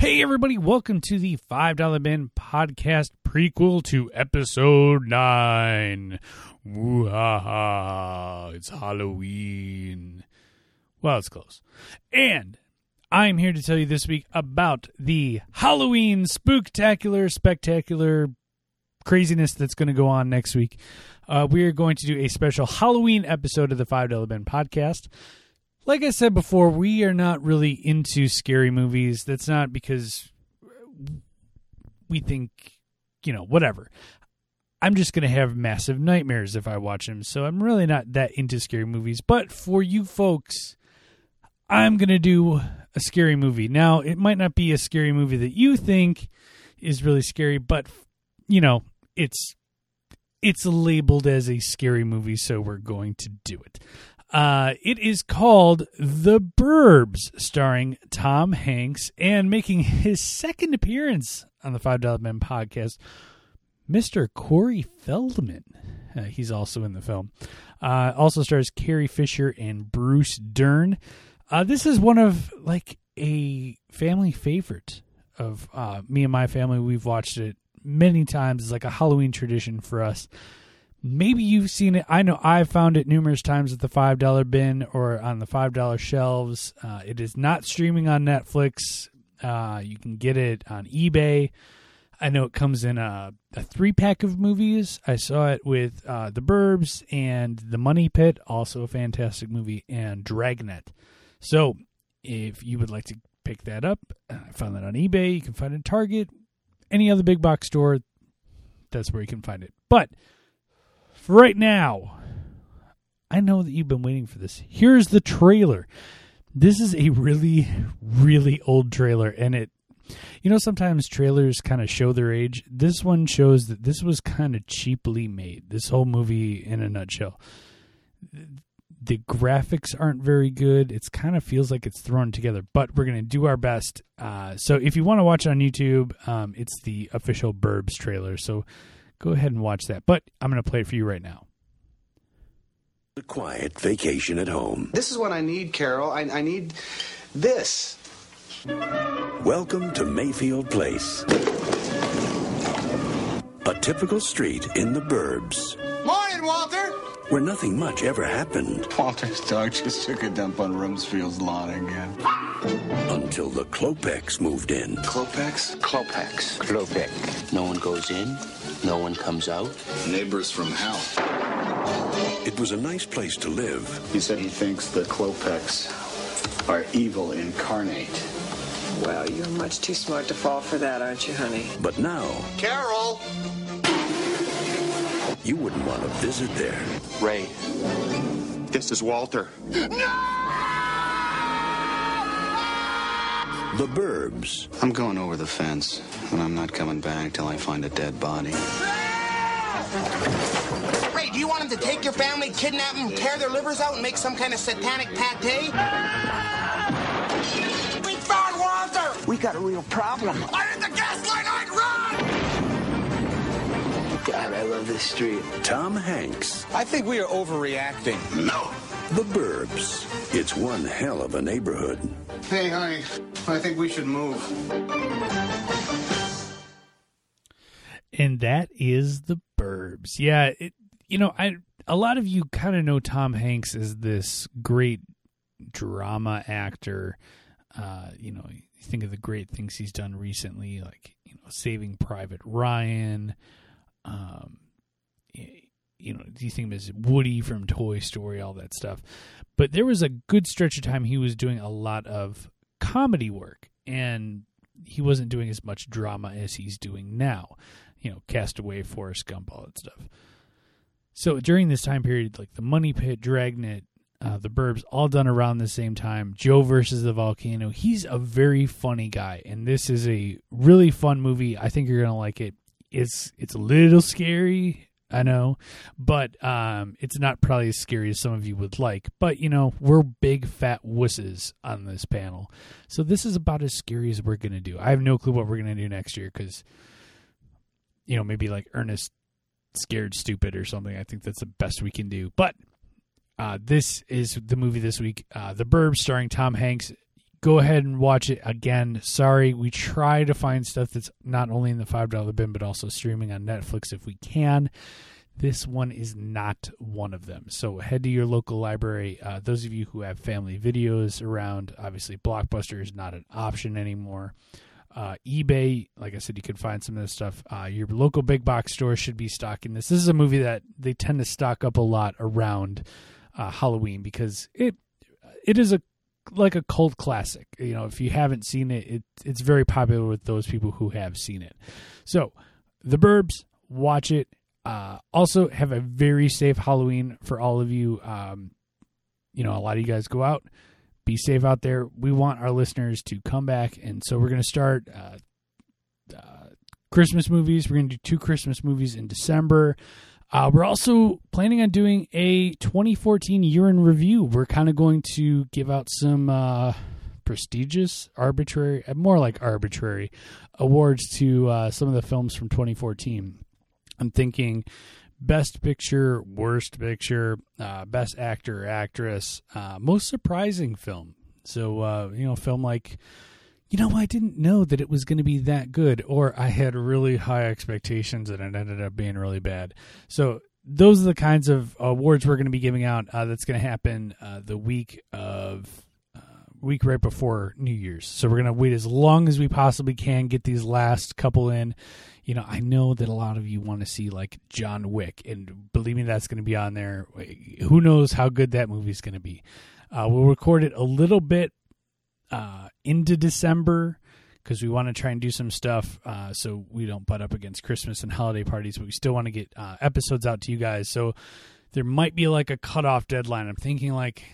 Hey, everybody, welcome to the $5 Bin podcast prequel to episode 9. Woo ha ha, it's Halloween. Well, it's close. And I'm here to tell you this week about the Halloween spooktacular, spectacular craziness that's going to go on next week. Uh, we are going to do a special Halloween episode of the $5 Bin podcast like I said before, we are not really into scary movies. That's not because we think, you know, whatever. I'm just going to have massive nightmares if I watch them. So I'm really not that into scary movies. But for you folks, I'm going to do a scary movie. Now, it might not be a scary movie that you think is really scary, but you know, it's it's labeled as a scary movie, so we're going to do it. Uh, it is called The Burbs, starring Tom Hanks and making his second appearance on the $5 Bin podcast, Mr. Corey Feldman. Uh, he's also in the film. Uh, also stars Carrie Fisher and Bruce Dern. Uh, this is one of like a family favorite of uh, me and my family. We've watched it many times. It's like a Halloween tradition for us maybe you've seen it. I know I've found it numerous times at the five dollar bin or on the five dollar shelves. Uh, it is not streaming on Netflix. Uh, you can get it on eBay. I know it comes in a, a three pack of movies. I saw it with uh, The Burbs and The Money Pit, also a fantastic movie, and Dragnet. So if you would like to pick that up, uh, I found that on eBay. You can find it at Target, any other big box store. That's where you can find it. But for right now, I know that you've been waiting for this. Here's the trailer. This is a really, really old trailer, and it, you know, sometimes trailers kind of show their age. This one shows that this was kind of cheaply made. This whole movie, in a nutshell. The graphics aren't very good. It kind of feels like it's thrown together, but we're going to do our best. Uh, so if you want to watch it on YouTube, um, it's the official Burbs trailer. So go ahead and watch that. But I'm going to play it for you right now. A quiet vacation at home. This is what I need, Carol. I, I need this. Welcome to Mayfield Place. A typical street in the burbs. Morning, Walter. Where nothing much ever happened. Walter's dog just took a dump on Rumsfield's lawn again. Until the Klopeks moved in. Klopeks? Klopeks. Klopek. No one goes in, no one comes out. Neighbors from hell. It was a nice place to live. He said he thinks the Klopeks are evil incarnate. Well, you're much too smart to fall for that, aren't you, honey? But now, Carol! You wouldn't want to visit there. Ray, This is Walter. No! The Burbs. I'm going over the fence, and I'm not coming back till I find a dead body. Ray, do you want him to take your family, kidnap them, tear their livers out, and make some kind of satanic pate? We found Walter! We got a real problem. I hit the gas line, God, I love this street. Tom Hanks. I think we are overreacting. No. The Burbs. It's one hell of a neighborhood. Hey, honey, I think we should move. and that is the Burbs. Yeah, it, you know, I a lot of you kind of know Tom Hanks as this great drama actor. Uh, you know, you think of the great things he's done recently, like you know, Saving Private Ryan. Um, you know, do you think of as Woody from Toy Story, all that stuff? But there was a good stretch of time he was doing a lot of comedy work, and he wasn't doing as much drama as he's doing now. You know, Castaway, Forrest Gump, all that stuff. So during this time period, like the Money Pit, Dragnet, uh, the Burbs, all done around the same time. Joe versus the volcano. He's a very funny guy, and this is a really fun movie. I think you're gonna like it. It's it's a little scary, I know, but um, it's not probably as scary as some of you would like. But you know, we're big fat wusses on this panel, so this is about as scary as we're gonna do. I have no clue what we're gonna do next year because, you know, maybe like Ernest scared stupid or something. I think that's the best we can do. But uh, this is the movie this week, uh, The Burbs, starring Tom Hanks. Go ahead and watch it again. Sorry, we try to find stuff that's not only in the five dollar bin but also streaming on Netflix if we can. This one is not one of them. So head to your local library. Uh, those of you who have family videos around, obviously Blockbuster is not an option anymore. Uh, eBay, like I said, you can find some of this stuff. Uh, your local big box store should be stocking this. This is a movie that they tend to stock up a lot around uh, Halloween because it it is a like a cult classic. You know, if you haven't seen it, it it's very popular with those people who have seen it. So, The Burbs, watch it. Uh, also, have a very safe Halloween for all of you. Um, you know, a lot of you guys go out. Be safe out there. We want our listeners to come back, and so we're going to start uh, uh, Christmas movies. We're going to do two Christmas movies in December. Uh, we're also planning on doing a 2014 year in review. We're kind of going to give out some uh, prestigious, arbitrary, more like arbitrary awards to uh, some of the films from 2014. I'm thinking best picture, worst picture, uh, best actor, actress, uh, most surprising film. So, uh, you know, film like, you know, I didn't know that it was going to be that good, or I had really high expectations and it ended up being really bad. So, those are the kinds of awards we're going to be giving out. Uh, that's going to happen uh, the week of uh, week right before New Year's. So we're going to wait as long as we possibly can, get these last couple in, you know, I know that a lot of you want to see like John Wick, and believe me, that's going to be on there. Who knows how good that movie's going to be? Uh, we'll record it a little bit uh, into December because we want to try and do some stuff uh, so we don't butt up against Christmas and holiday parties, but we still want to get uh, episodes out to you guys. So there might be like a cutoff deadline. I'm thinking like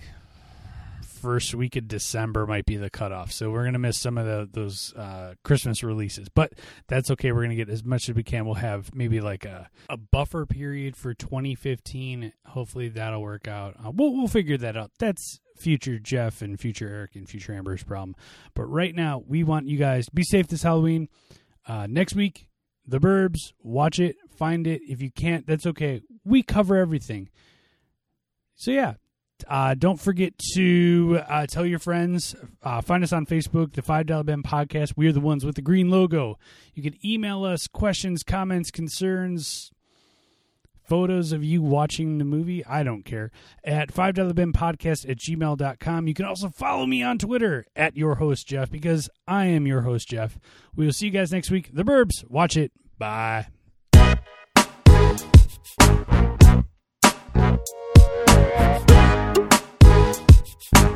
first week of December might be the cutoff. So we're gonna miss some of the, those uh, Christmas releases, but that's okay. We're gonna get as much as we can. We'll have maybe like a, a buffer period for 2015. Hopefully that'll work out. Uh, we'll we'll figure that out. That's future Jeff and future Eric and future Amber's problem. But right now, we want you guys be safe this Halloween. Uh, next week, The Burbs. Watch it, find it. If you can't, that's okay. We cover everything. So yeah, uh, don't forget to uh, tell your friends. Uh, find us on Facebook, the Five Dollar Bin Podcast. We're the ones with the green logo. You can email us questions, comments, concerns, photos of you watching the movie. I don't care. At $5binpodcast at gmail.com. You can also follow me on Twitter at your host, Jeff, because I am your host, Jeff. We will see you guys next week. The Burbs, watch it. Bye. Thank you.